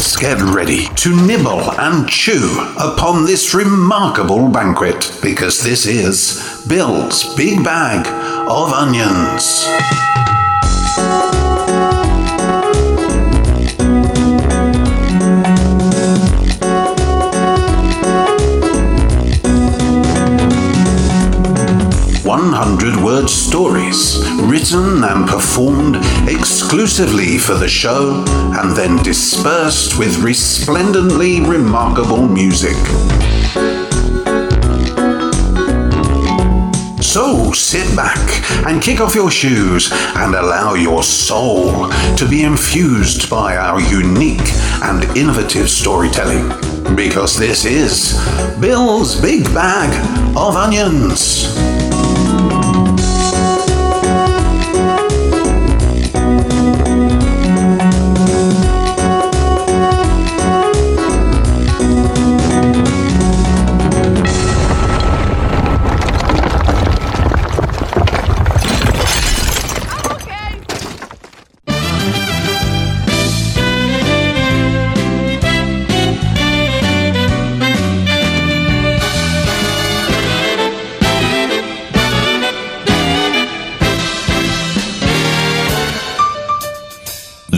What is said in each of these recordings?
let's get ready to nibble and chew upon this remarkable banquet because this is Bill's Big Bag of Onions. 100 word stories, written and performed exclusively for the show, and then dispersed with resplendently remarkable music. So sit back and kick off your shoes and allow your soul to be infused by our unique and innovative storytelling. Because this is Bill's Big Bag of Onions.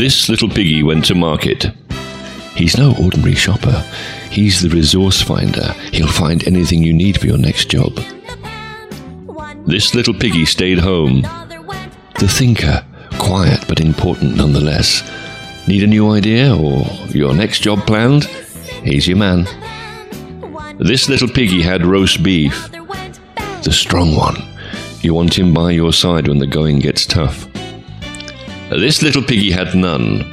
This little piggy went to market. He's no ordinary shopper. He's the resource finder. He'll find anything you need for your next job. This little piggy stayed home. The thinker, quiet but important nonetheless. Need a new idea or your next job planned? He's your man. This little piggy had roast beef. The strong one. You want him by your side when the going gets tough. This little piggy had none.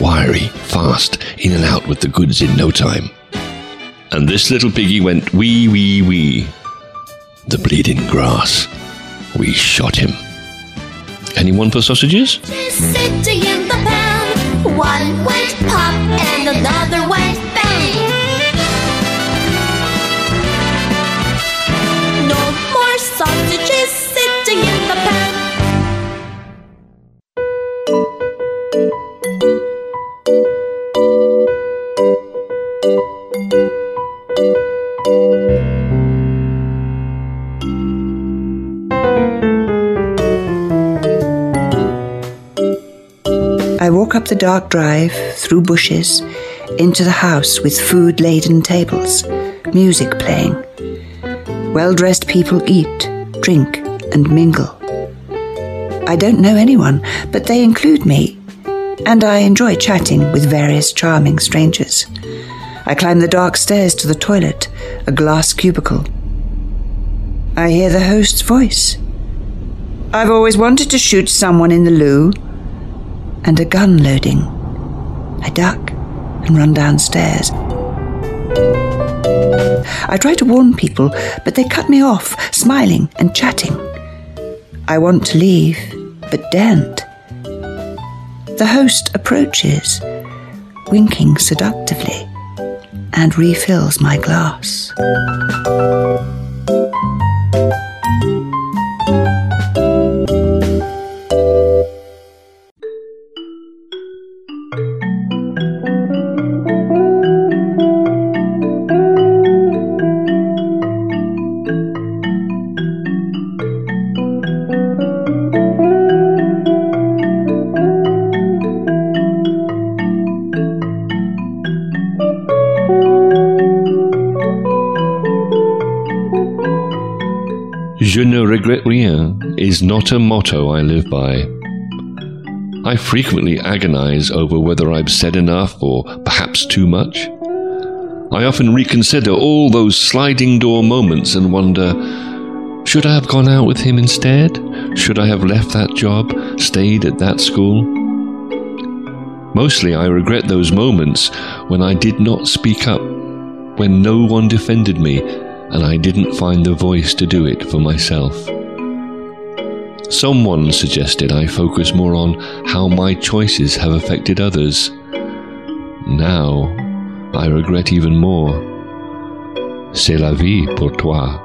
Wiry, fast, in and out with the goods in no time. And this little piggy went wee, wee, wee. The bleeding grass. We shot him. Anyone for sausages? Just Sitting in the pan, one went pop and another went walk up the dark drive, through bushes, into the house with food laden tables, music playing. Well dressed people eat, drink, and mingle. I don't know anyone, but they include me, and I enjoy chatting with various charming strangers. I climb the dark stairs to the toilet, a glass cubicle. I hear the host's voice. I've always wanted to shoot someone in the loo and a gun loading. I duck and run downstairs. I try to warn people, but they cut me off, smiling and chatting. I want to leave, but daren't. The host approaches, winking seductively, and refills my glass. Is not a motto I live by. I frequently agonize over whether I've said enough or perhaps too much. I often reconsider all those sliding door moments and wonder should I have gone out with him instead? Should I have left that job, stayed at that school? Mostly I regret those moments when I did not speak up, when no one defended me, and I didn't find the voice to do it for myself. Someone suggested I focus more on how my choices have affected others. Now, I regret even more. C'est la vie pour toi.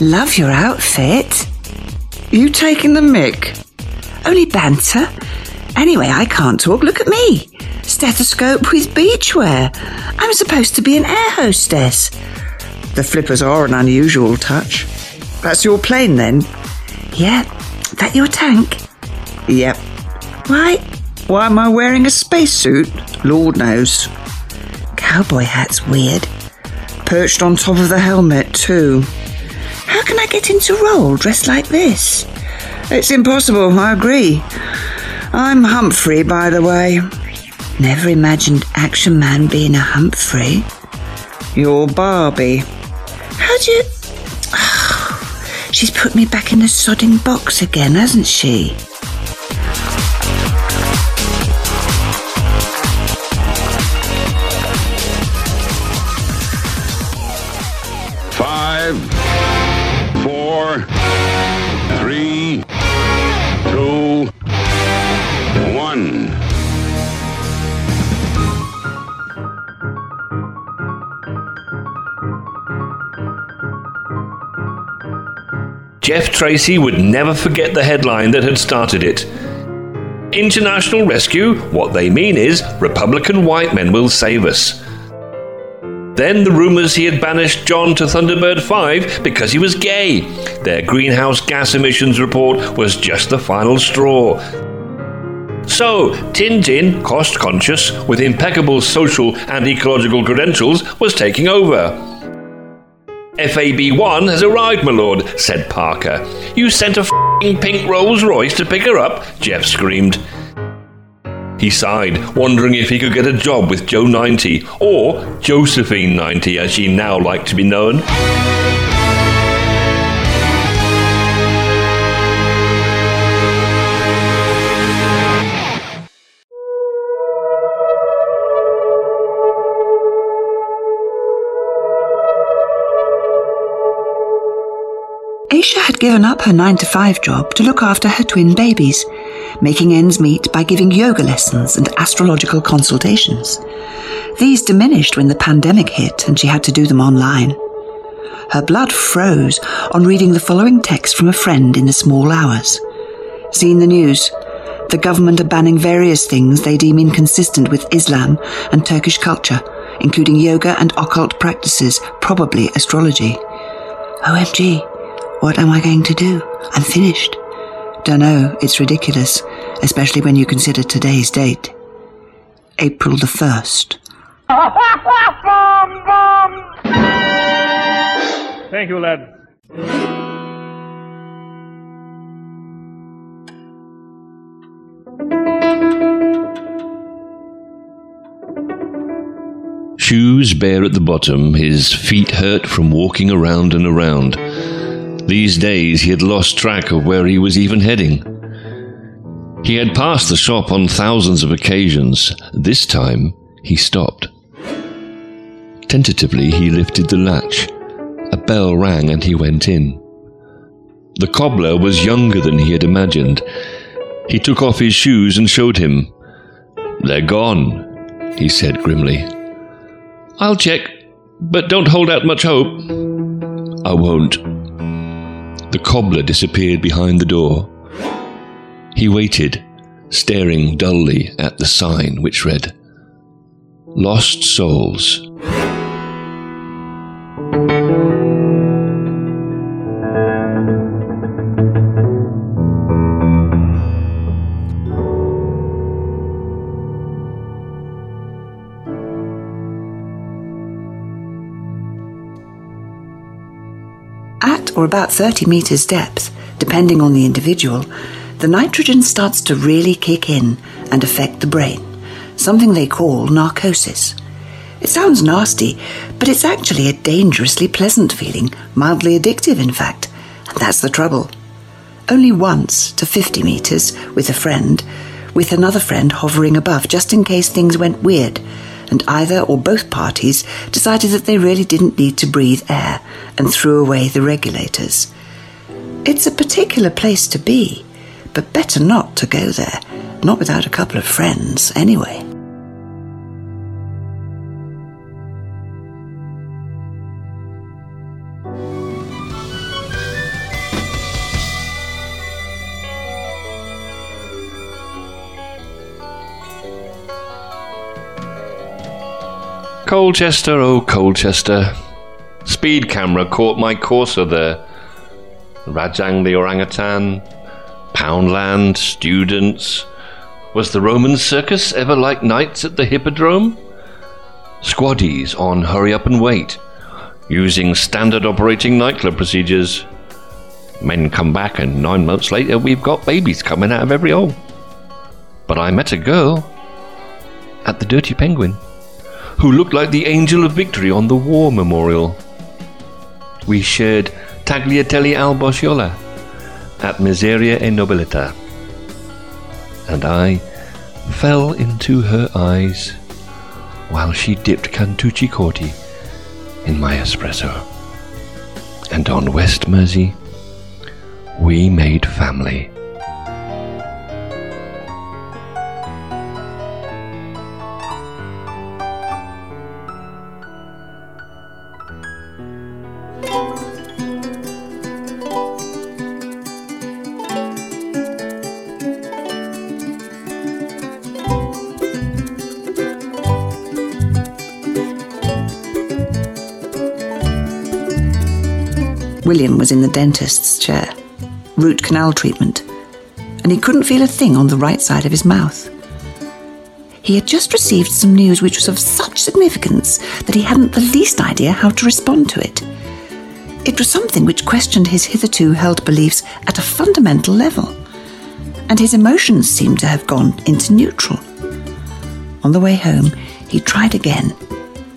Love your outfit. You taking the mic? Only banter. Anyway, I can't talk. Look at me. Stethoscope with beachwear. I'm supposed to be an air hostess. The flippers are an unusual touch. That's your plane then? Yeah. That your tank? Yep. Why? Why am I wearing a spacesuit? Lord knows. Cowboy hat's weird. Perched on top of the helmet, too. Get into role dressed like this? It's impossible, I agree. I'm Humphrey, by the way. Never imagined Action Man being a Humphrey. You're Barbie. How do you. she's put me back in the sodding box again, hasn't she? Jeff Tracy would never forget the headline that had started it. International rescue, what they mean is Republican white men will save us. Then the rumours he had banished John to Thunderbird 5 because he was gay. Their greenhouse gas emissions report was just the final straw. So, Tintin, cost conscious, with impeccable social and ecological credentials, was taking over. FAB1 has arrived, my lord, said Parker. You sent a pink Rolls Royce to pick her up? Jeff screamed. He sighed, wondering if he could get a job with Joe 90, or Josephine 90 as she now liked to be known. Given up her 9 to 5 job to look after her twin babies, making ends meet by giving yoga lessons and astrological consultations. These diminished when the pandemic hit and she had to do them online. Her blood froze on reading the following text from a friend in the small hours. Seen the news? The government are banning various things they deem inconsistent with Islam and Turkish culture, including yoga and occult practices, probably astrology. OMG, what am I going to do? I'm finished. Dunno, it's ridiculous, especially when you consider today's date. April the 1st. Thank you, lad. Shoes bare at the bottom, his feet hurt from walking around and around. These days he had lost track of where he was even heading. He had passed the shop on thousands of occasions. This time he stopped. Tentatively he lifted the latch. A bell rang and he went in. The cobbler was younger than he had imagined. He took off his shoes and showed him. They're gone, he said grimly. I'll check, but don't hold out much hope. I won't. The cobbler disappeared behind the door. He waited, staring dully at the sign which read, Lost Souls. Or about 30 metres depth, depending on the individual, the nitrogen starts to really kick in and affect the brain, something they call narcosis. It sounds nasty, but it's actually a dangerously pleasant feeling, mildly addictive, in fact, and that's the trouble. Only once to 50 metres with a friend, with another friend hovering above just in case things went weird, and either or both parties decided that they really didn't need to breathe air and threw away the regulators. It's a particular place to be, but better not to go there, not without a couple of friends, anyway. Colchester, oh Colchester. Speed camera caught my courser there. Rajang the orangutan, Poundland, students. Was the Roman circus ever like nights at the Hippodrome? Squaddies on hurry up and wait, using standard operating nightclub procedures. Men come back, and nine months later, we've got babies coming out of every hole. But I met a girl at the Dirty Penguin who looked like the angel of victory on the war memorial. We shared tagliatelle al boscaiola at Miseria e Nobilita, and I fell into her eyes while she dipped Cantucci Corti in my espresso. And on West Mersea, we made family. Was in the dentist's chair, root canal treatment, and he couldn't feel a thing on the right side of his mouth. He had just received some news which was of such significance that he hadn't the least idea how to respond to it. It was something which questioned his hitherto held beliefs at a fundamental level, and his emotions seemed to have gone into neutral. On the way home, he tried again,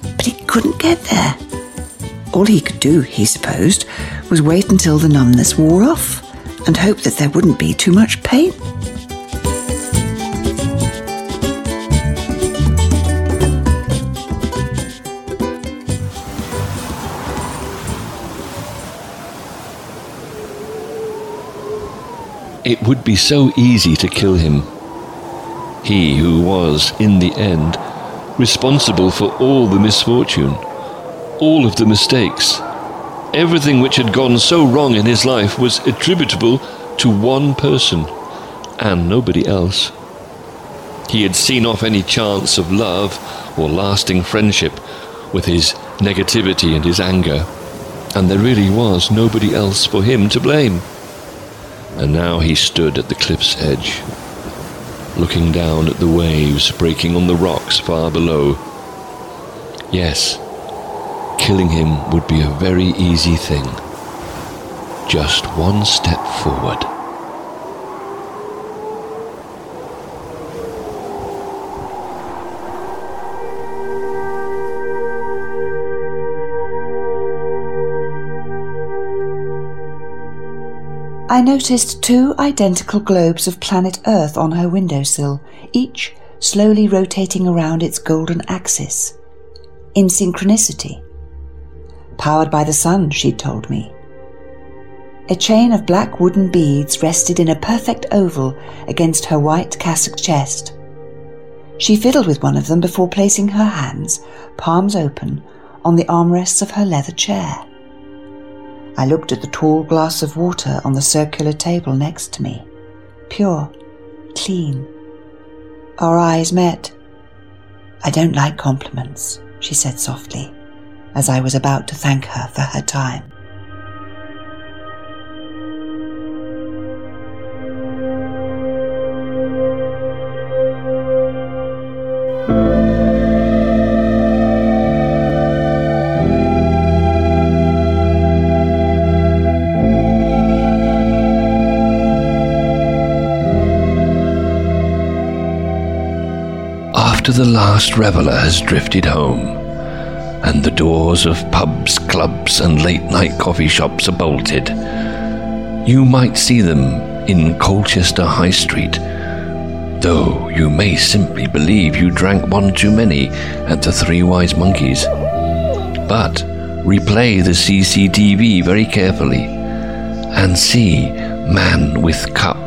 but he couldn't get there. All he could do, he supposed, was wait until the numbness wore off and hope that there wouldn't be too much pain. It would be so easy to kill him. He who was, in the end, responsible for all the misfortune, all of the mistakes. Everything which had gone so wrong in his life was attributable to one person, and nobody else. He had seen off any chance of love or lasting friendship with his negativity and his anger, and there really was nobody else for him to blame. And now he stood at the cliff's edge, looking down at the waves breaking on the rocks far below. Yes, killing him would be a very easy thing. Just one step forward. I noticed two identical globes of planet Earth on her windowsill, each slowly rotating around its golden axis. In synchronicity. Powered by the sun, she'd told me. A chain of black wooden beads rested in a perfect oval against her white cassock chest. She fiddled with one of them before placing her hands, palms open, on the armrests of her leather chair. I looked at the tall glass of water on the circular table next to me. Pure, clean. Our eyes met. I don't like compliments, she said softly, as I was about to thank her for her time. After the last reveller has drifted home, and the doors of pubs, clubs, and late night coffee shops are bolted, you might see them in Colchester High Street, though you may simply believe you drank one too many at the Three Wise Monkeys. But replay the CCTV very carefully and see man with cup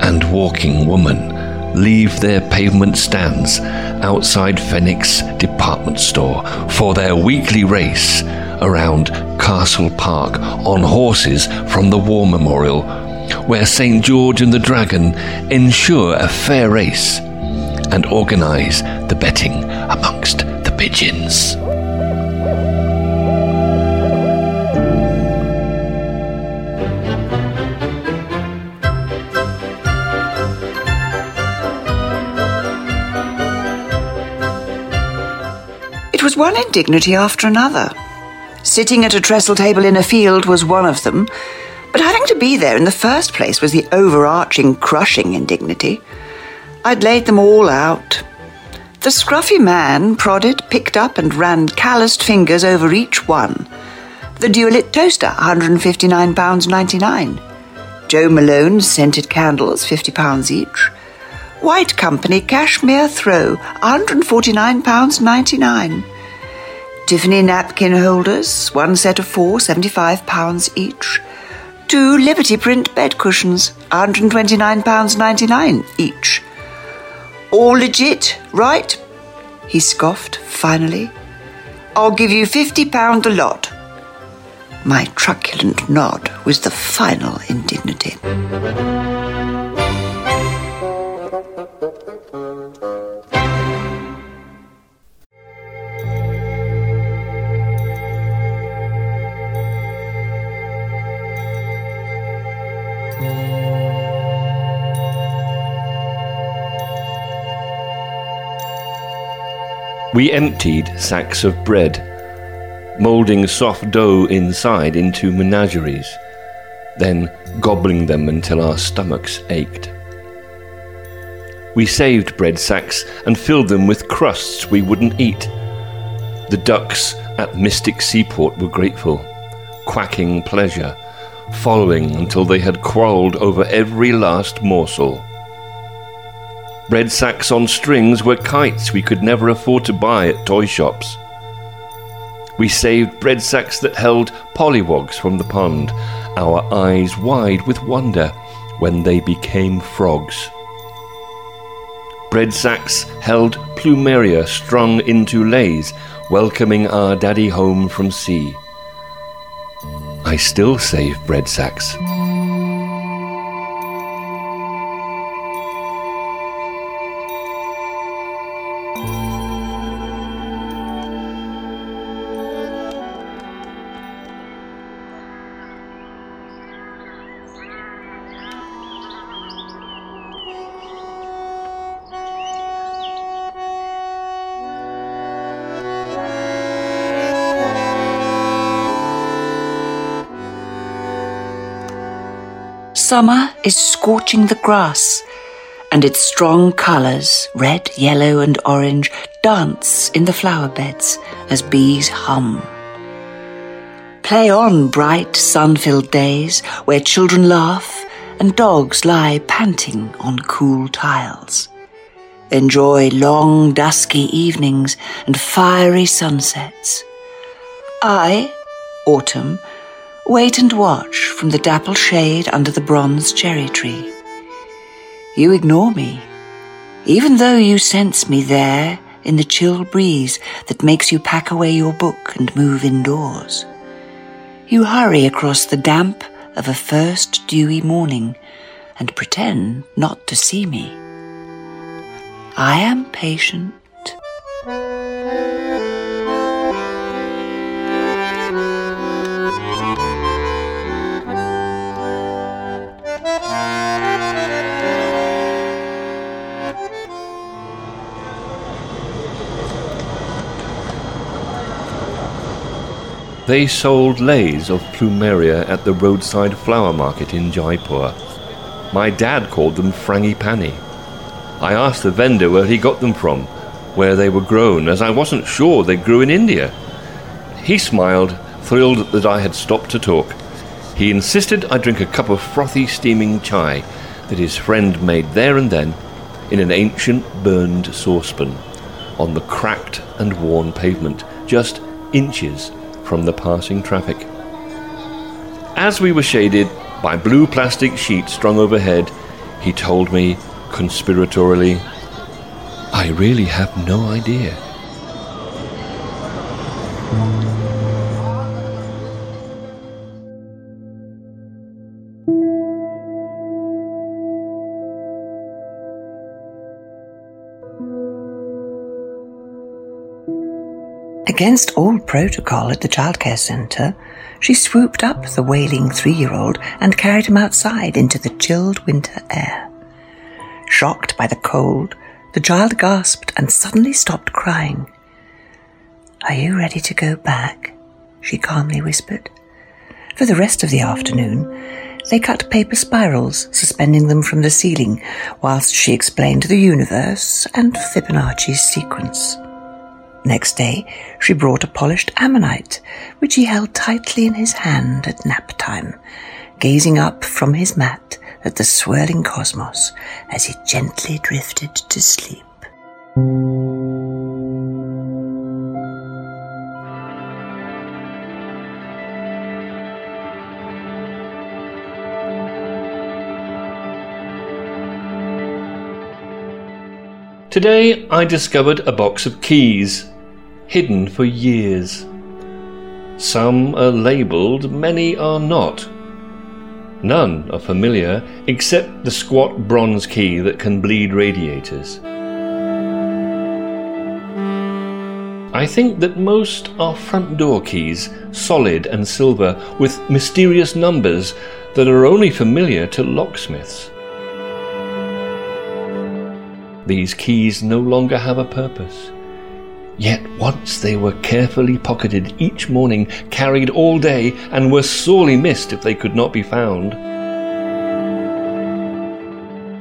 and walking woman leave their pavement stands outside Fenwick department store for their weekly race around Castle Park on horses from the War Memorial, where St. George and the Dragon ensure a fair race and organize the betting amongst the pigeons. It was one indignity after another. Sitting at a trestle table in a field was one of them, but having to be there in the first place was the overarching, crushing indignity. I'd laid them all out. The scruffy man prodded, picked up, and ran calloused fingers over each one. The Dualit toaster, £159.99. Jo Malone scented candles, £50 each. White Company cashmere throw, £149.99. Tiffany napkin holders, one set of four, £75 each. Two Liberty print bed cushions, £129.99 each. All legit, right? He scoffed, finally. I'll give you £50 a lot. My truculent nod was the final indignity. We emptied sacks of bread, moulding soft dough inside into menageries, then gobbling them until our stomachs ached. We saved bread sacks and filled them with crusts we wouldn't eat. The ducks at Mystic Seaport were grateful, quacking pleasure, following until they had quarrelled over every last morsel. Bread sacks on strings were kites we could never afford to buy at toy shops. We saved bread sacks that held pollywogs from the pond, our eyes wide with wonder when they became frogs. Bread sacks held plumeria strung into leis, welcoming our daddy home from sea. I still save bread sacks. Summer is scorching the grass, and its strong colours, red, yellow, and orange, dance in the flower beds as bees hum. Play on bright, sun filled days where children laugh and dogs lie panting on cool tiles. Enjoy long, dusky evenings and fiery sunsets. I, autumn, wait and watch from the dapple shade under the bronze cherry tree. You ignore me, even though you sense me there in the chill breeze that makes you pack away your book and move indoors. You hurry across the damp of a first dewy morning and pretend not to see me. I am patient. They sold leis of plumeria at the roadside flower market in Jaipur. My dad called them frangipani. I asked the vendor where he got them from, where they were grown, as I wasn't sure they grew in India. He smiled, thrilled that I had stopped to talk. He insisted I drink a cup of frothy steaming chai that his friend made there and then in an ancient burned saucepan on the cracked and worn pavement, just inches from the passing traffic. As we were shaded by blue plastic sheets strung overhead, he told me conspiratorially, I really have no idea. Against all protocol at the childcare centre, she swooped up the wailing three year old and carried him outside into the chilled winter air. Shocked by the cold, the child gasped and suddenly stopped crying. Are you ready to go back? she calmly whispered. For the rest of the afternoon, they cut paper spirals, suspending them from the ceiling, whilst she explained the universe and Fibonacci's sequence. Next day, she brought a polished ammonite, which he held tightly in his hand at nap time, gazing up from his mat at the swirling cosmos as he gently drifted to sleep. Today I discovered a box of keys, hidden for years. Some are labelled, many are not. None are familiar except the squat bronze key that can bleed radiators. I think that most are front door keys, solid and silver, with mysterious numbers that are only familiar to locksmiths. These keys no longer have a purpose. Yet once they were carefully pocketed each morning, carried all day, and were sorely missed if they could not be found.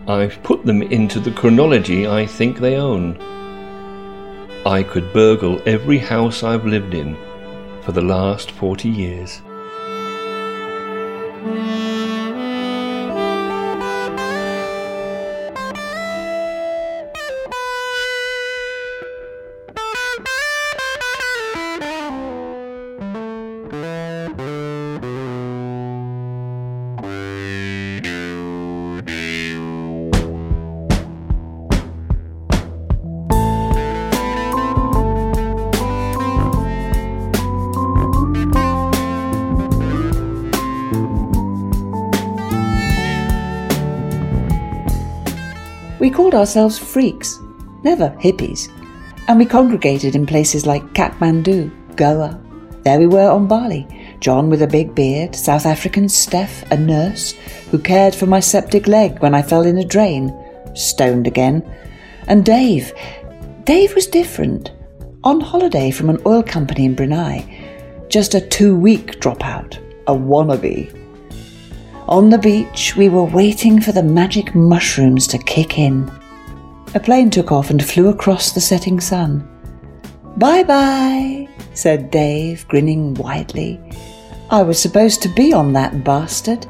I've put them into the chronology I think they own. I could burgle every house I've lived in for the last 40 years. Called ourselves freaks, never hippies, and we congregated in places like Kathmandu, Goa. There we were on Bali. John with a big beard, South African Steph, a nurse, who cared for my septic leg when I fell in a drain, stoned again, and Dave. Dave was different. On holiday from an oil company in Brunei, just a two week dropout, a wannabe. On the beach, we were waiting for the magic mushrooms to kick in. A plane took off and flew across the setting sun. Bye bye, said Dave, grinning widely. I was supposed to be on that bastard.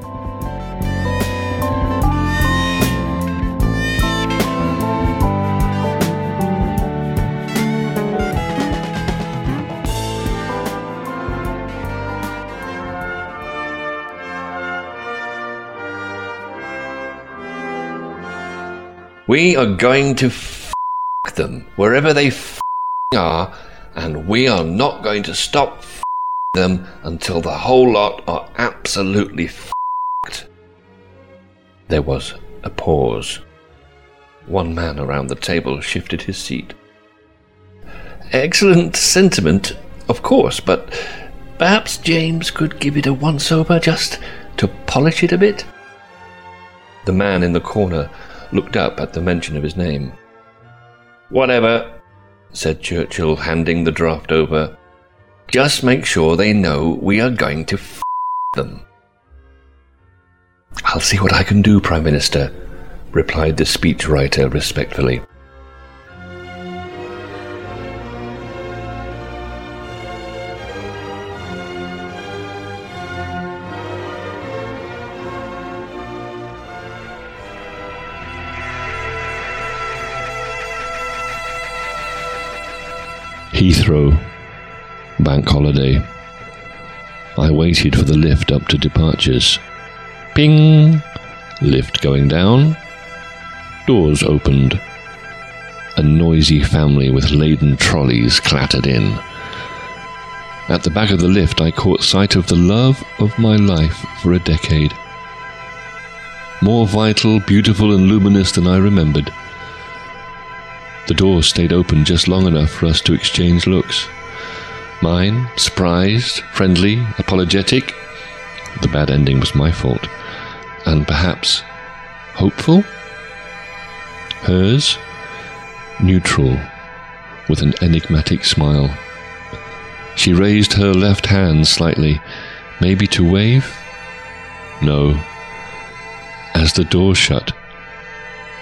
We are going to f them wherever they f are, and we are not going to stop f them until the whole lot are absolutely f***ed. There was a pause. One man around the table shifted his seat. Excellent sentiment, of course, but perhaps James could give it a once over just to polish it a bit? The man in the corner looked up at the mention of his name. Whatever, said Churchill, handing the draft over. Just make sure they know we are going to f them. I'll see what I can do, Prime Minister, replied the speechwriter respectfully. Heathrow, bank holiday. I waited for the lift up to departures. Ping! Lift going down. Doors opened. A noisy family with laden trolleys clattered in. At the back of the lift, I caught sight of the love of my life for a decade. More vital, beautiful, and luminous than I remembered. The door stayed open just long enough for us to exchange looks. Mine, surprised, friendly, apologetic. The bad ending was my fault. And perhaps hopeful? Hers, neutral, with an enigmatic smile. She raised her left hand slightly, maybe to wave? No. As the door shut,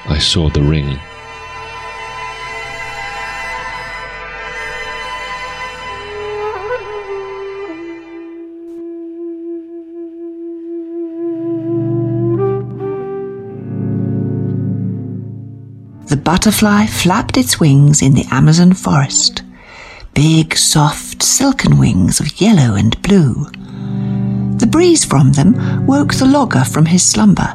I saw the ring. The butterfly flapped its wings in the Amazon forest. Big, soft, silken wings of yellow and blue. The breeze from them woke the logger from his slumber,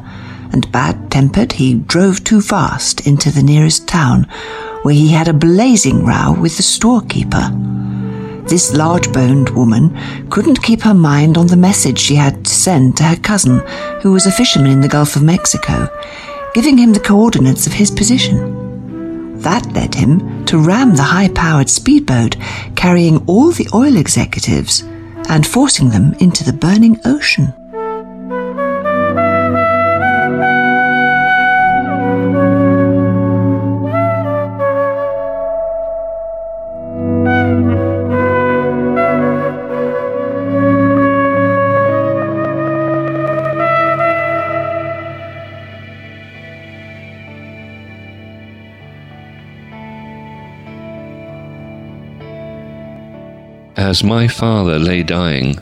and bad tempered he drove too fast into the nearest town, where he had a blazing row with the storekeeper. This large boned woman couldn't keep her mind on the message she had to send to her cousin, who was a fisherman in the Gulf of Mexico, giving him the coordinates of his position. That led him to ram the high powered speedboat carrying all the oil executives and forcing them into the burning ocean. As my father lay dying,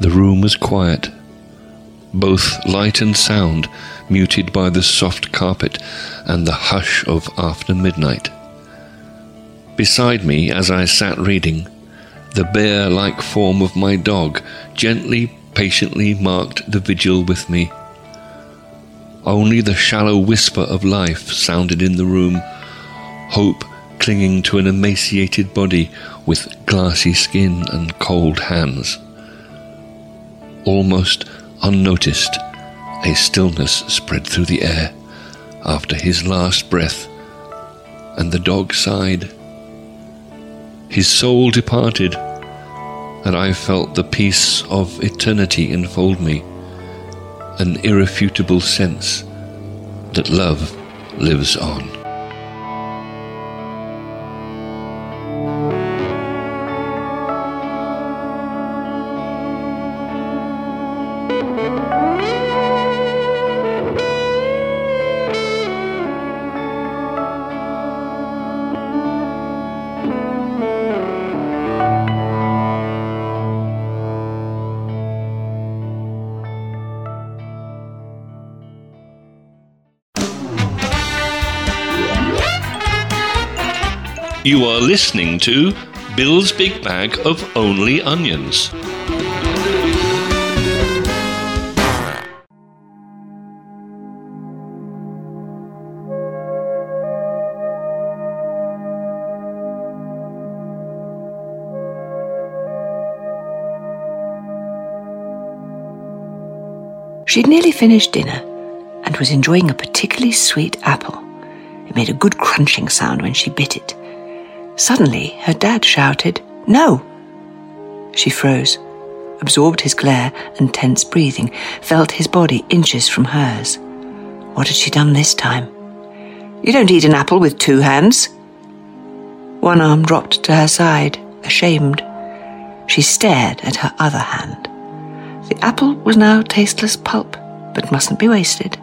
the room was quiet, both light and sound muted by the soft carpet and the hush of after midnight. Beside me, as I sat reading, the bear like form of my dog gently, patiently marked the vigil with me. Only the shallow whisper of life sounded in the room, hope clinging to an emaciated body with glassy skin and cold hands. Almost unnoticed, a stillness spread through the air after his last breath, and the dog sighed. His soul departed, and I felt the peace of eternity enfold me, an irrefutable sense that love lives on. You are listening to Bill's Big Bag of Only Onions. She'd nearly finished dinner and was enjoying a particularly sweet apple. It made a good crunching sound when she bit it. Suddenly, her dad shouted, No! She froze, absorbed his glare and tense breathing, felt his body inches from hers. What had she done this time? You don't eat an apple with two hands. One arm dropped to her side, ashamed. She stared at her other hand. The apple was now tasteless pulp, but mustn't be wasted.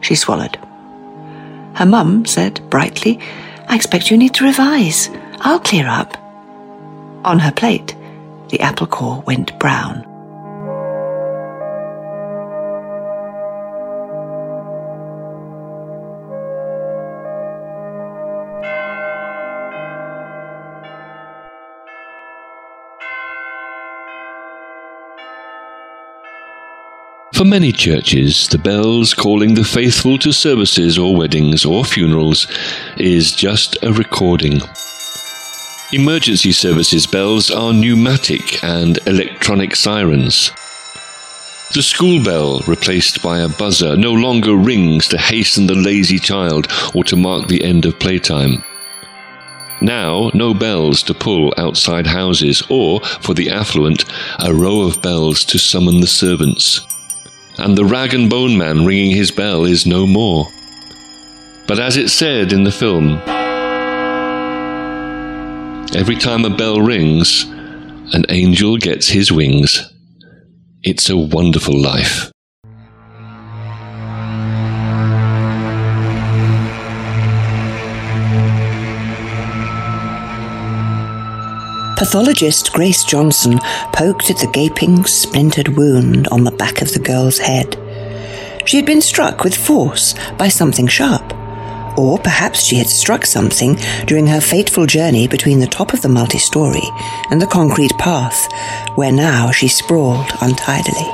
She swallowed. Her mum said brightly, I expect you need to revise. I'll clear up. On her plate, the apple core went brown. For many churches, the bells calling the faithful to services or weddings or funerals is just a recording. Emergency services bells are pneumatic and electronic sirens. The school bell, replaced by a buzzer, no longer rings to hasten the lazy child or to mark the end of playtime. Now, no bells to pull outside houses, or, for the affluent, a row of bells to summon the servants. And the rag and bone man ringing his bell is no more. But as it said in the film, every time a bell rings, an angel gets his wings. It's a wonderful life. Pathologist Grace Johnson poked at the gaping, splintered wound on the back of the girl's head. She had been struck with force by something sharp. Or perhaps she had struck something during her fateful journey between the top of the multi story and the concrete path, where now she sprawled untidily.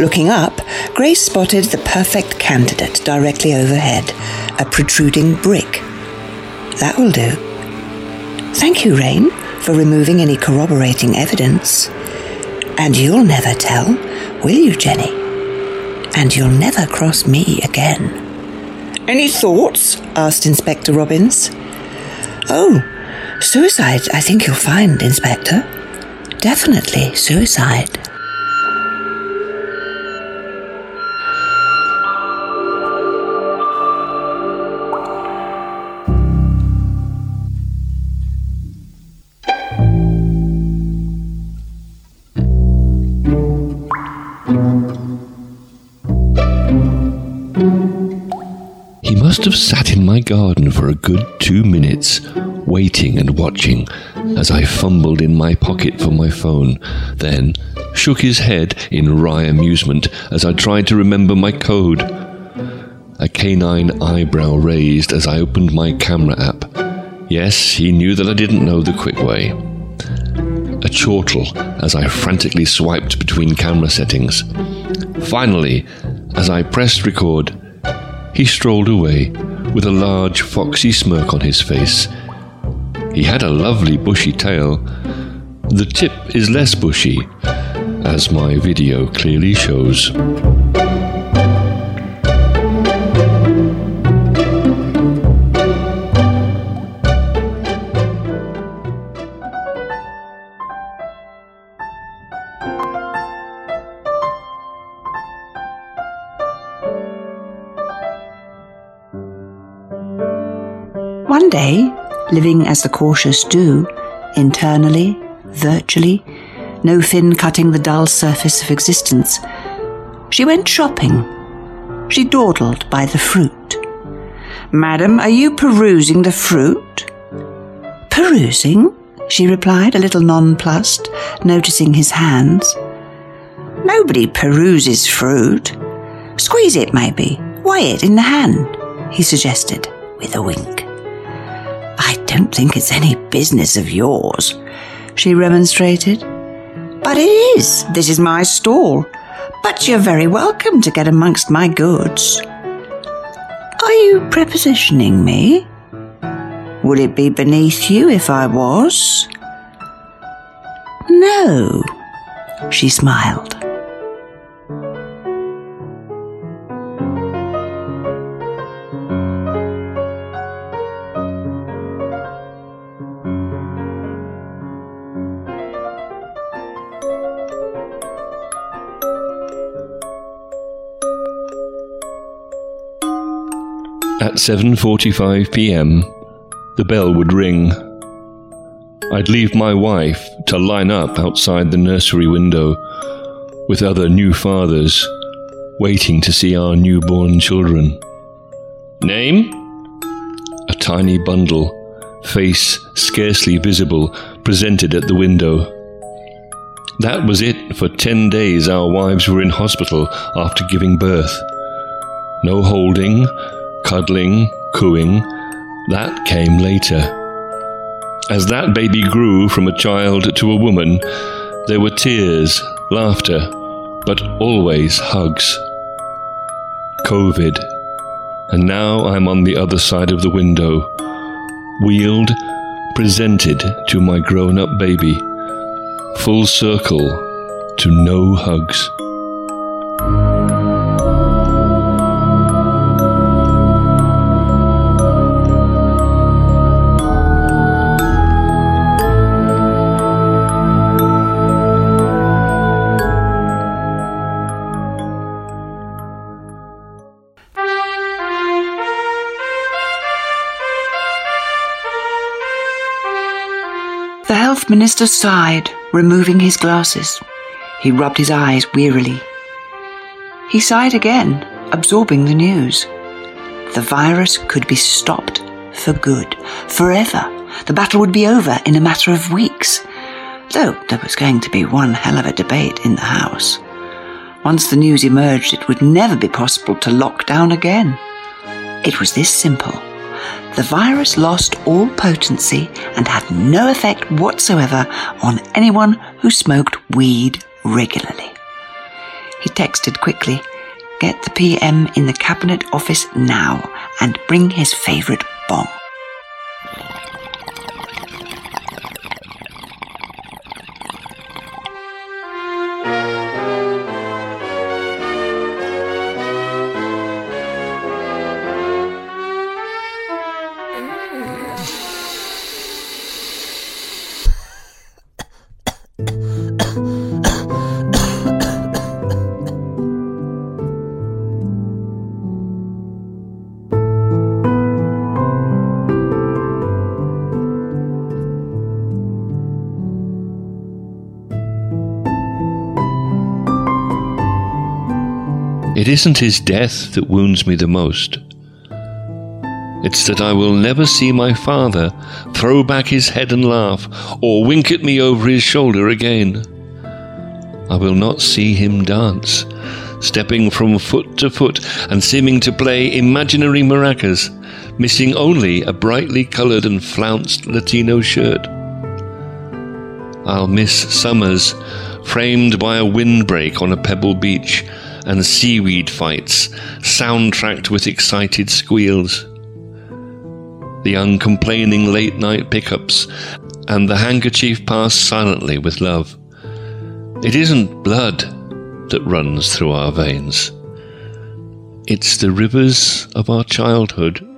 Looking up, Grace spotted the perfect candidate directly overhead, a protruding brick. That will do. Thank you, Rain, for removing any corroborating evidence. And you'll never tell, will you, Jenny? And you'll never cross me again. Any thoughts? asked Inspector Robbins. Oh, suicide, I think you'll find, Inspector. Definitely suicide. Have sat in my garden for a good two minutes, waiting and watching as I fumbled in my pocket for my phone, then shook his head in wry amusement as I tried to remember my code. A canine eyebrow raised as I opened my camera app. Yes, he knew that I didn't know the quick way. A chortle as I frantically swiped between camera settings. Finally, as I pressed record, he strolled away with a large foxy smirk on his face. He had a lovely bushy tail. The tip is less bushy, as my video clearly shows. One day, living as the cautious do, internally, virtually, no fin cutting the dull surface of existence, she went shopping. She dawdled by the fruit. Madam, are you perusing the fruit? Perusing? she replied, a little nonplussed, noticing his hands. Nobody peruses fruit. Squeeze it, maybe. Weigh it in the hand, he suggested, with a wink. Don't think it's any business of yours, she remonstrated. But it is. This is my stall. But you're very welcome to get amongst my goods. Are you prepositioning me? Would it be beneath you if I was? No, she smiled. At 7:45 p.m., the bell would ring. I'd leave my wife to line up outside the nursery window with other new fathers waiting to see our newborn children. Name? A tiny bundle, face scarcely visible, presented at the window. That was it for 10 days our wives were in hospital after giving birth. No holding, cuddling, cooing, that came later. As that baby grew from a child to a woman, there were tears, laughter, but always hugs. COVID. And now I'm on the other side of the window, wheeled, presented to my grown up baby, full circle to no hugs. The minister sighed, removing his glasses. He rubbed his eyes wearily. He sighed again, absorbing the news. The virus could be stopped for good, forever. The battle would be over in a matter of weeks, though there was going to be one hell of a debate in the House. Once the news emerged, it would never be possible to lock down again. It was this simple. The virus lost all potency and had no effect whatsoever on anyone who smoked weed regularly. He texted quickly, Get the PM in the Cabinet office now and bring his favourite bong. It isn't his death that wounds me the most. It's that I will never see my father throw back his head and laugh, or wink at me over his shoulder again. I will not see him dance, stepping from foot to foot and seeming to play imaginary maracas, missing only a brightly coloured and flounced Latino shirt. I'll miss summers framed by a windbreak on a pebble beach and seaweed fights, soundtracked with excited squeals. The uncomplaining late night pickups, and the handkerchief passed silently with love. It isn't blood that runs through our veins, it's the rivers of our childhood.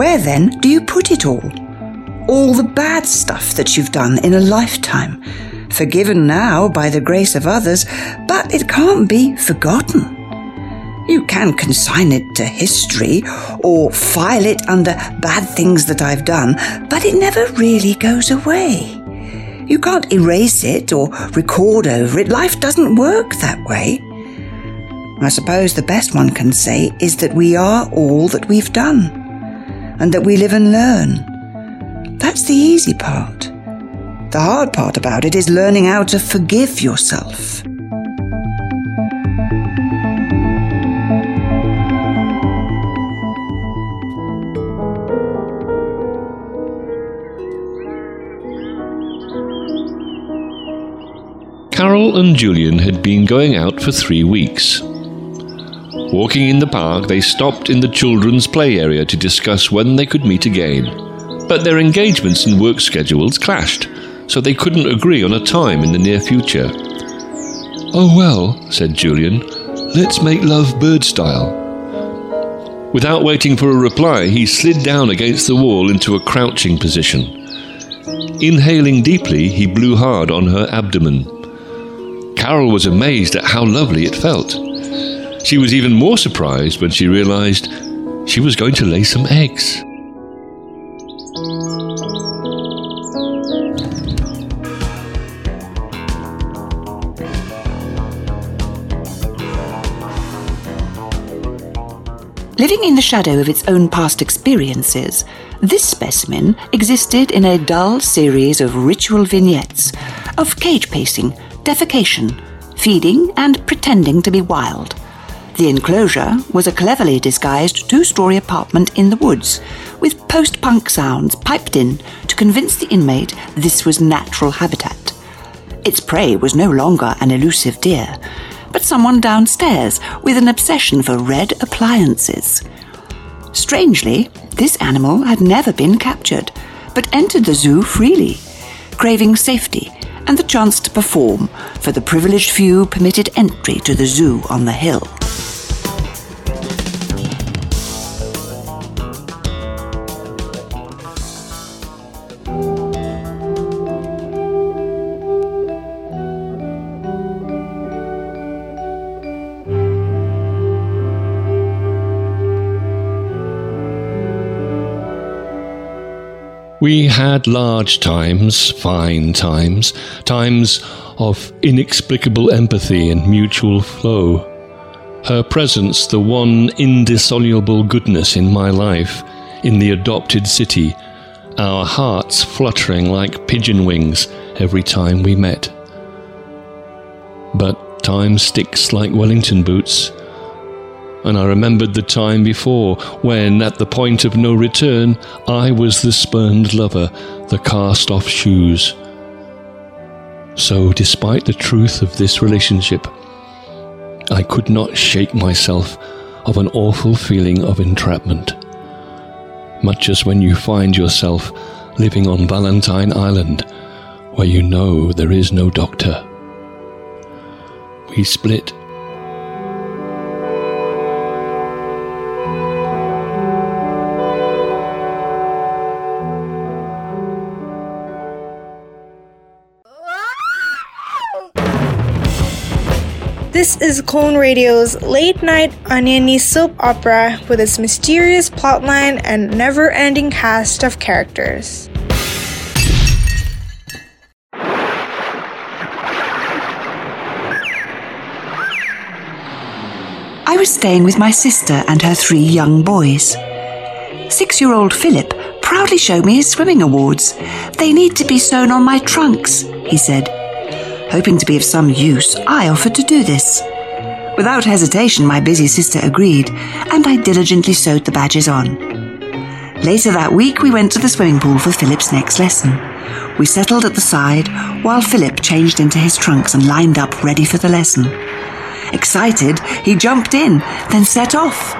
Where then do you put it all? All the bad stuff that you've done in a lifetime, forgiven now by the grace of others, but it can't be forgotten. You can consign it to history or file it under bad things that I've done, but it never really goes away. You can't erase it or record over it. Life doesn't work that way. I suppose the best one can say is that we are all that we've done, and that we live and learn. That's the easy part. The hard part about it is learning how to forgive yourself. Carol and Julian had been going out for three weeks. Walking in the park, they stopped in the children's play area to discuss when they could meet again. But their engagements and work schedules clashed, so they couldn't agree on a time in the near future. Oh well, said Julian, let's make love bird style. Without waiting for a reply, he slid down against the wall into a crouching position. Inhaling deeply, he blew hard on her abdomen. Carol was amazed at how lovely it felt. She was even more surprised when she realized she was going to lay some eggs. Living in the shadow of its own past experiences, this specimen existed in a dull series of ritual vignettes of cage pacing, defecation, feeding, and pretending to be wild. The enclosure was a cleverly disguised two story apartment in the woods, with post punk sounds piped in to convince the inmate this was natural habitat. Its prey was no longer an elusive deer, but someone downstairs with an obsession for red appliances. Strangely, This animal had never been captured, but entered the zoo freely, craving safety and the chance to perform for the privileged few permitted entry to the zoo on the hill. We had large times, fine times, times of inexplicable empathy and mutual flow. Her presence, the one indissoluble goodness in my life, in the adopted city, our hearts fluttering like pigeon wings every time we met. But time sticks like Wellington boots, and I remembered the time before when, at the point of no return, I was the spurned lover, the cast off shoes. So, despite the truth of this relationship, I could not shake myself of an awful feeling of entrapment. Much as when you find yourself living on Valentine Island, where you know there is no doctor. We split This is Colne Radio's late night oniony soap opera with its mysterious plotline and never ending cast of characters. I was staying with my sister and her three young boys. Six year old Philip proudly showed me his swimming awards. They need to be sewn on my trunks, he said. Hoping to be of some use, I offered to do this. Without hesitation, my busy sister agreed, and I diligently sewed the badges on. Later that week, we went to the swimming pool for Philip's next lesson. We settled at the side while Philip changed into his trunks and lined up ready for the lesson. Excited, he jumped in, then set off,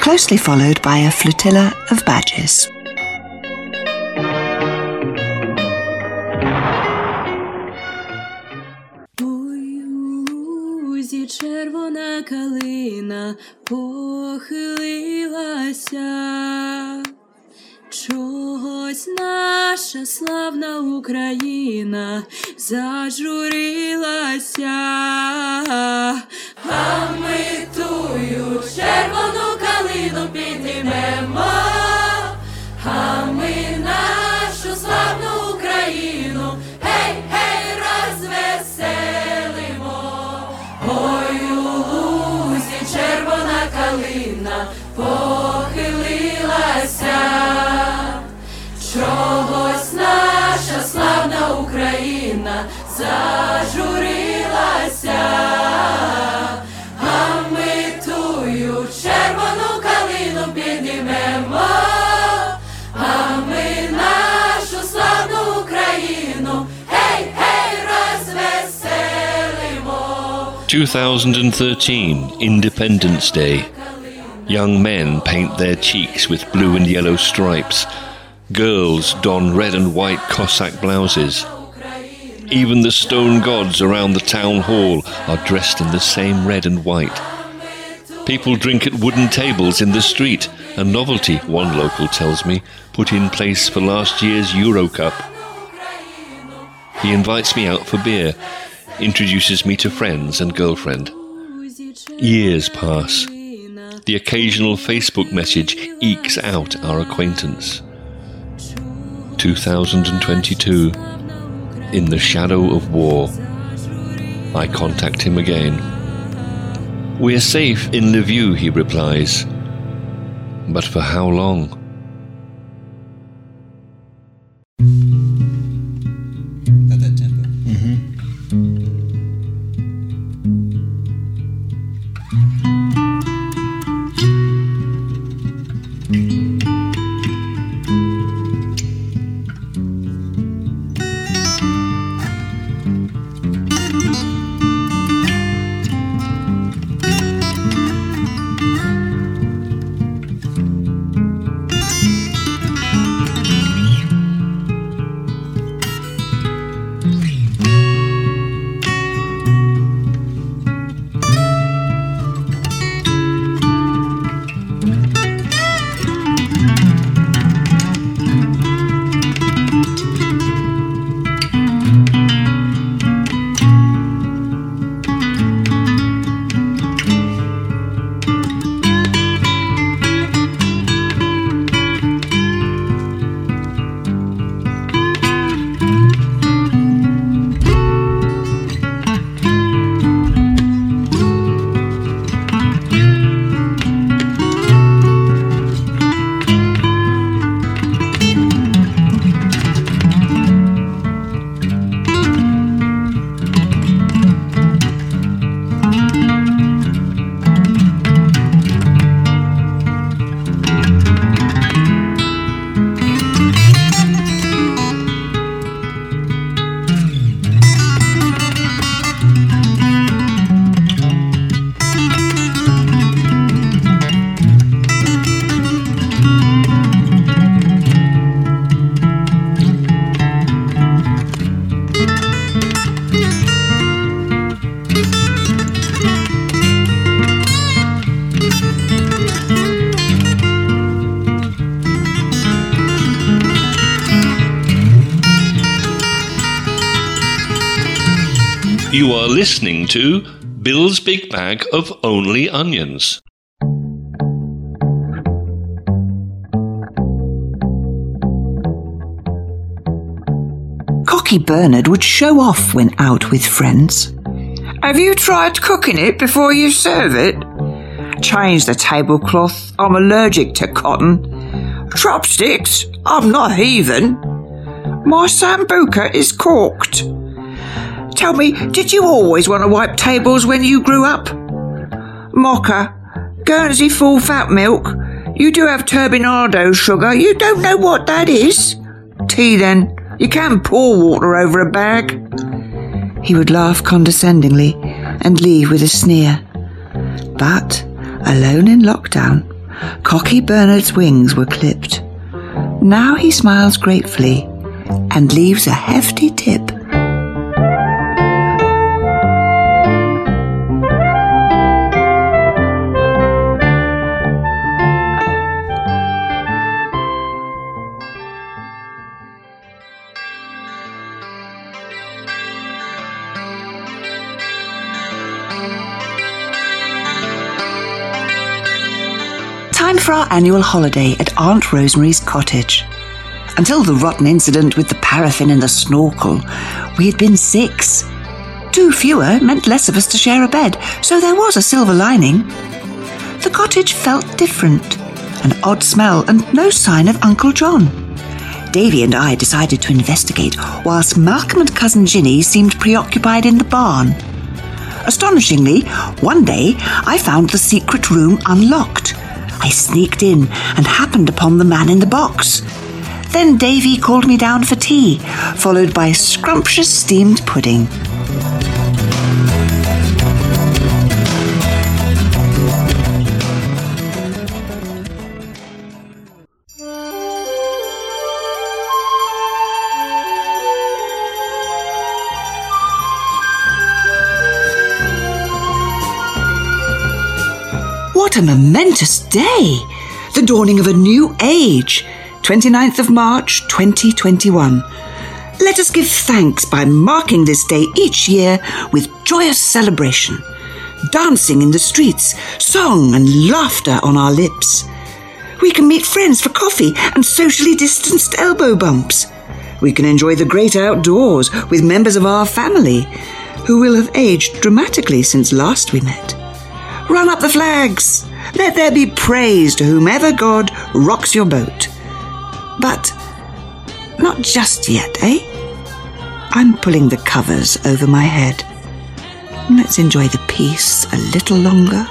closely followed by a flotilla of badges. Калина похилилася. Чогось наша славна Україна зажурилася, а ми тую червону калину піднімемо, а ми калина похилилася, чогось наша славна Україна зажурилася, 2013, Independence Day. Young men paint their cheeks with blue and yellow stripes. Girls don red and white Cossack blouses. Even the stone gods around the town hall are dressed in the same red and white. People drink at wooden tables in the street, a novelty, one local tells me, put in place for last year's Euro Cup. He invites me out for beer, introduces me to friends and girlfriend. Years pass. The occasional Facebook message ekes out our acquaintance. 2022. In the shadow of war. I contact him again. We're safe in Lviv, he replies. But for how long? Are listening to Bill's Big Bag of Only Onions. Cocky Bernard would show off when out with friends. Have you tried cooking it before you serve it? Change the tablecloth. I'm allergic to cotton. Chopsticks. I'm not heathen. My sambuca is corked. Tell me, did you always want to wipe tables when you grew up? Mocha, Guernsey full fat milk. You do have turbinado sugar. You don't know what that is. Tea then. You can pour water over a bag. He would laugh condescendingly and leave with a sneer. But, alone in lockdown, Cocky Bernard's wings were clipped. Now he smiles gratefully and leaves a hefty tip. Time for our annual holiday at Aunt Rosemary's cottage. Until the rotten incident with the paraffin and the snorkel, we had been six. Two fewer meant less of us to share a bed, so there was a silver lining. The cottage felt different an odd smell and no sign of Uncle John. Davy and I decided to investigate, whilst Malcolm and Cousin Ginny seemed preoccupied in the barn. Astonishingly, one day I found the secret room unlocked. I sneaked in and happened upon the man in the box. Then Davy called me down for tea, followed by scrumptious steamed pudding. A momentous day! The dawning of a new age, 29th of March 2021. Let us give thanks by marking this day each year with joyous celebration. Dancing in the streets, song and laughter on our lips. We can meet friends for coffee and socially distanced elbow bumps. We can enjoy the great outdoors with members of our family who will have aged dramatically since last we met. Run up the flags. Let there be praise to whomever God rocks your boat. But not just yet, eh? I'm pulling the covers over my head. Let's enjoy the peace a little longer.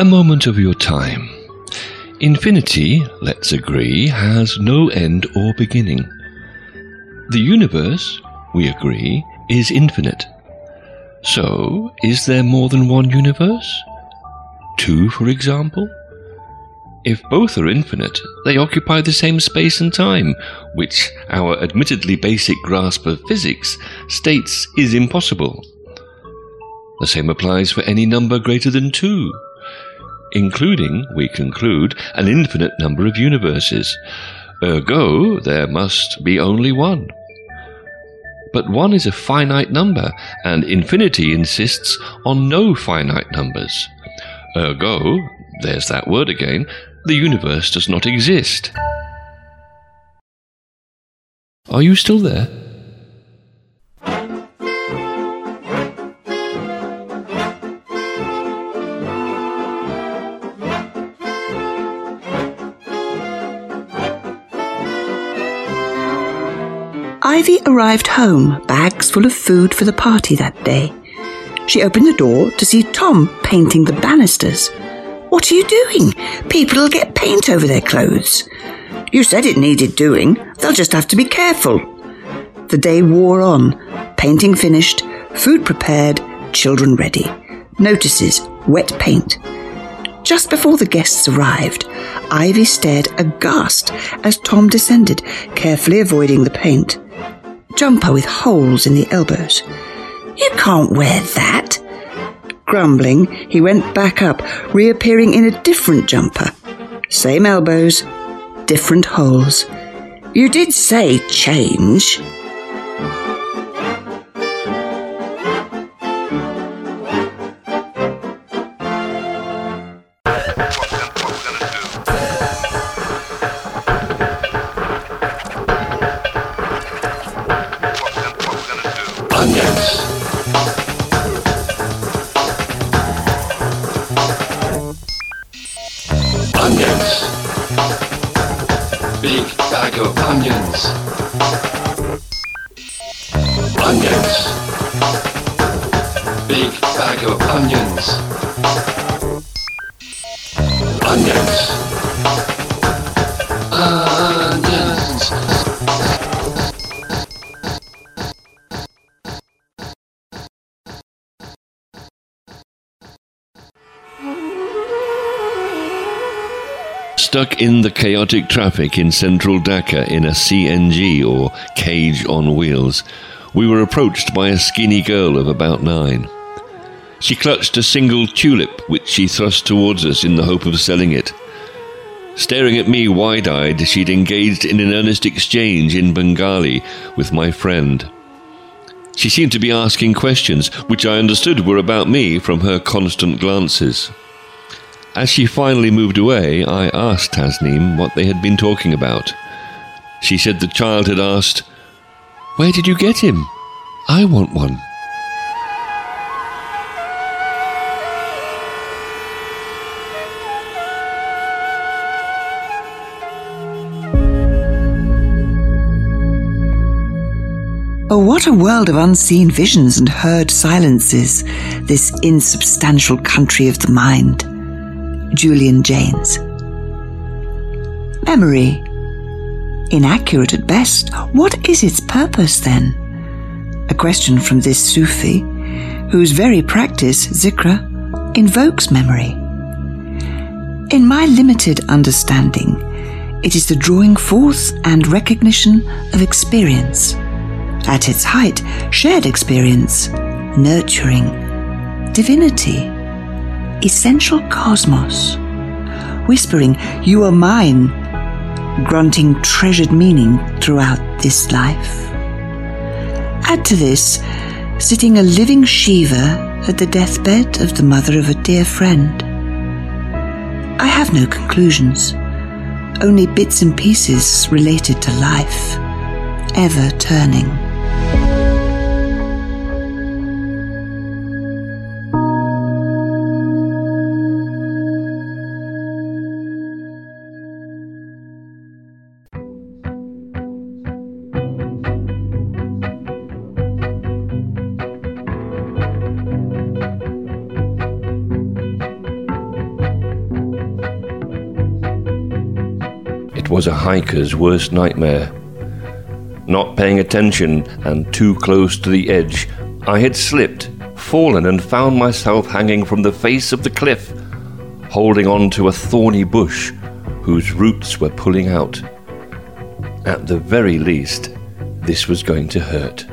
A moment of your time. Infinity, let's agree, has no end or beginning. The universe, we agree, is infinite. So, is there more than one universe? Two, for example? If both are infinite, they occupy the same space and time, which our admittedly basic grasp of physics states is impossible. The same applies for any number greater than two, including, we conclude, an infinite number of universes. Ergo, there must be only one. But one is a finite number, and infinity insists on no finite numbers. Ergo, there's that word again, the universe does not exist. Are you still there? Ivy arrived home, bags full of food for the party that day. She opened the door to see Tom painting the banisters. What are you doing? People'll get paint over their clothes. You said it needed doing. They'll just have to be careful. The day wore on. Painting finished, food prepared, children ready. Notices wet paint. Just before the guests arrived, Ivy stared aghast as Tom descended, carefully avoiding the paint. Jumper with holes in the elbows. You can't wear that. Grumbling, he went back up, reappearing in a different jumper. Same elbows, different holes. You did say change. Stuck in the chaotic traffic in central Dhaka in a CNG or cage on wheels, we were approached by a skinny girl of about nine. She clutched a single tulip which she thrust towards us in the hope of selling it. Staring at me wide eyed, she'd engaged in an earnest exchange in Bengali with my friend. She seemed to be asking questions, which I understood were about me from her constant glances. As she finally moved away, I asked Tasneem what they had been talking about. She said the child had asked, Where did you get him? I want one. Oh, what a world of unseen visions and heard silences, this insubstantial country of the mind. Julian Jaynes. Memory. Inaccurate at best. What is its purpose then? A question from this Sufi, whose very practice, zikra, invokes memory. In my limited understanding, it is the drawing forth and recognition of experience. At its height, shared experience, nurturing, divinity, essential cosmos, whispering, You are mine, grunting treasured meaning throughout this life. Add to this, sitting a living Shiva at the deathbed of the mother of a dear friend. I have no conclusions, only bits and pieces related to life, ever turning. Was a hiker's worst nightmare. Not paying attention and too close to the edge, I had slipped, fallen, and found myself hanging from the face of the cliff, holding on to a thorny bush whose roots were pulling out. At the very least, this was going to hurt.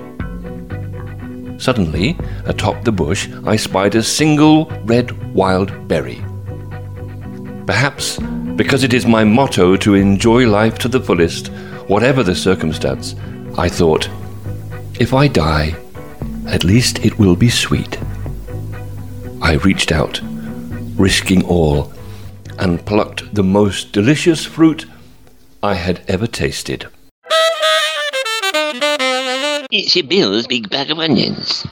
Suddenly, atop the bush, I spied a single red wild berry. Perhaps because it is my motto to enjoy life to the fullest, whatever the circumstance, I thought, if I die, at least it will be sweet. I reached out, risking all, and plucked the most delicious fruit I had ever tasted. It's your Bill's big bag of onions.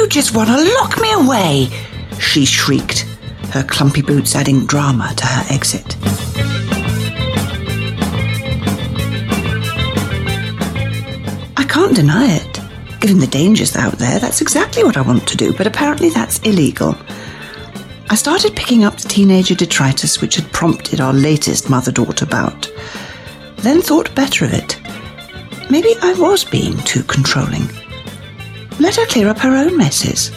You just want to lock me away, she shrieked, her clumpy boots adding drama to her exit. I can't deny it. Given the dangers out there, that's exactly what I want to do, but apparently that's illegal. I started picking up the teenager detritus which had prompted our latest mother daughter bout. Then thought better of it. Maybe I was being too controlling. Let her clear up her own messes.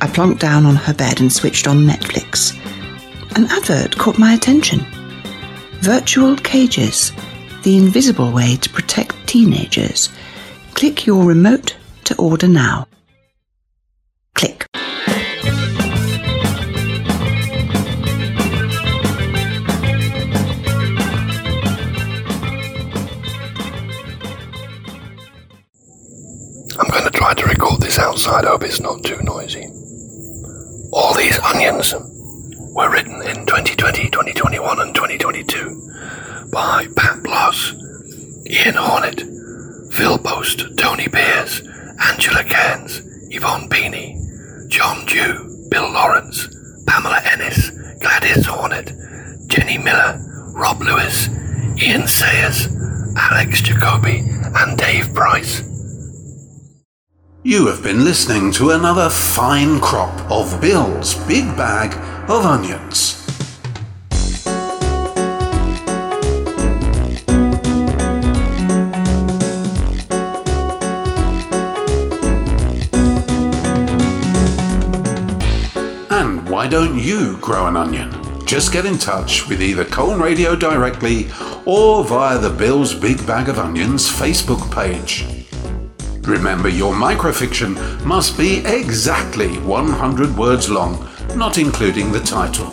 I plunked down on her bed and switched on Netflix. An advert caught my attention. Virtual cages, the invisible way to protect teenagers. Click your remote to order now. Outside. I hope it's not too noisy. All these onions were written in 2020, 2021, and 2022 by Pat Bloss, Ian Hornet, Phil Post, Tony Beers, Angela Cairns, Yvonne Pini, John Dew, Bill Lawrence, Pamela Ennis, Gladys Hornet, Jenny Miller, Rob Lewis, Ian Sayers, Alex Jacoby, and Dave Price. You have been listening to another fine crop of Bill's Big Bag of Onions. And why don't you grow an onion? Just get in touch with either Colne Radio directly or via the Bill's Big Bag of Onions Facebook page. Remember, your microfiction must be exactly 100 words long, not including the title.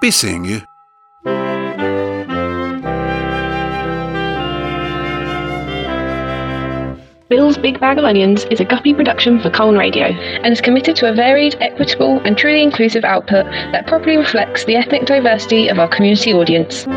Be seeing you. Bill's Big Bag of Onions is a Guppy production for Colne Radio and is committed to a varied, equitable, and truly inclusive output that properly reflects the ethnic diversity of our community audience.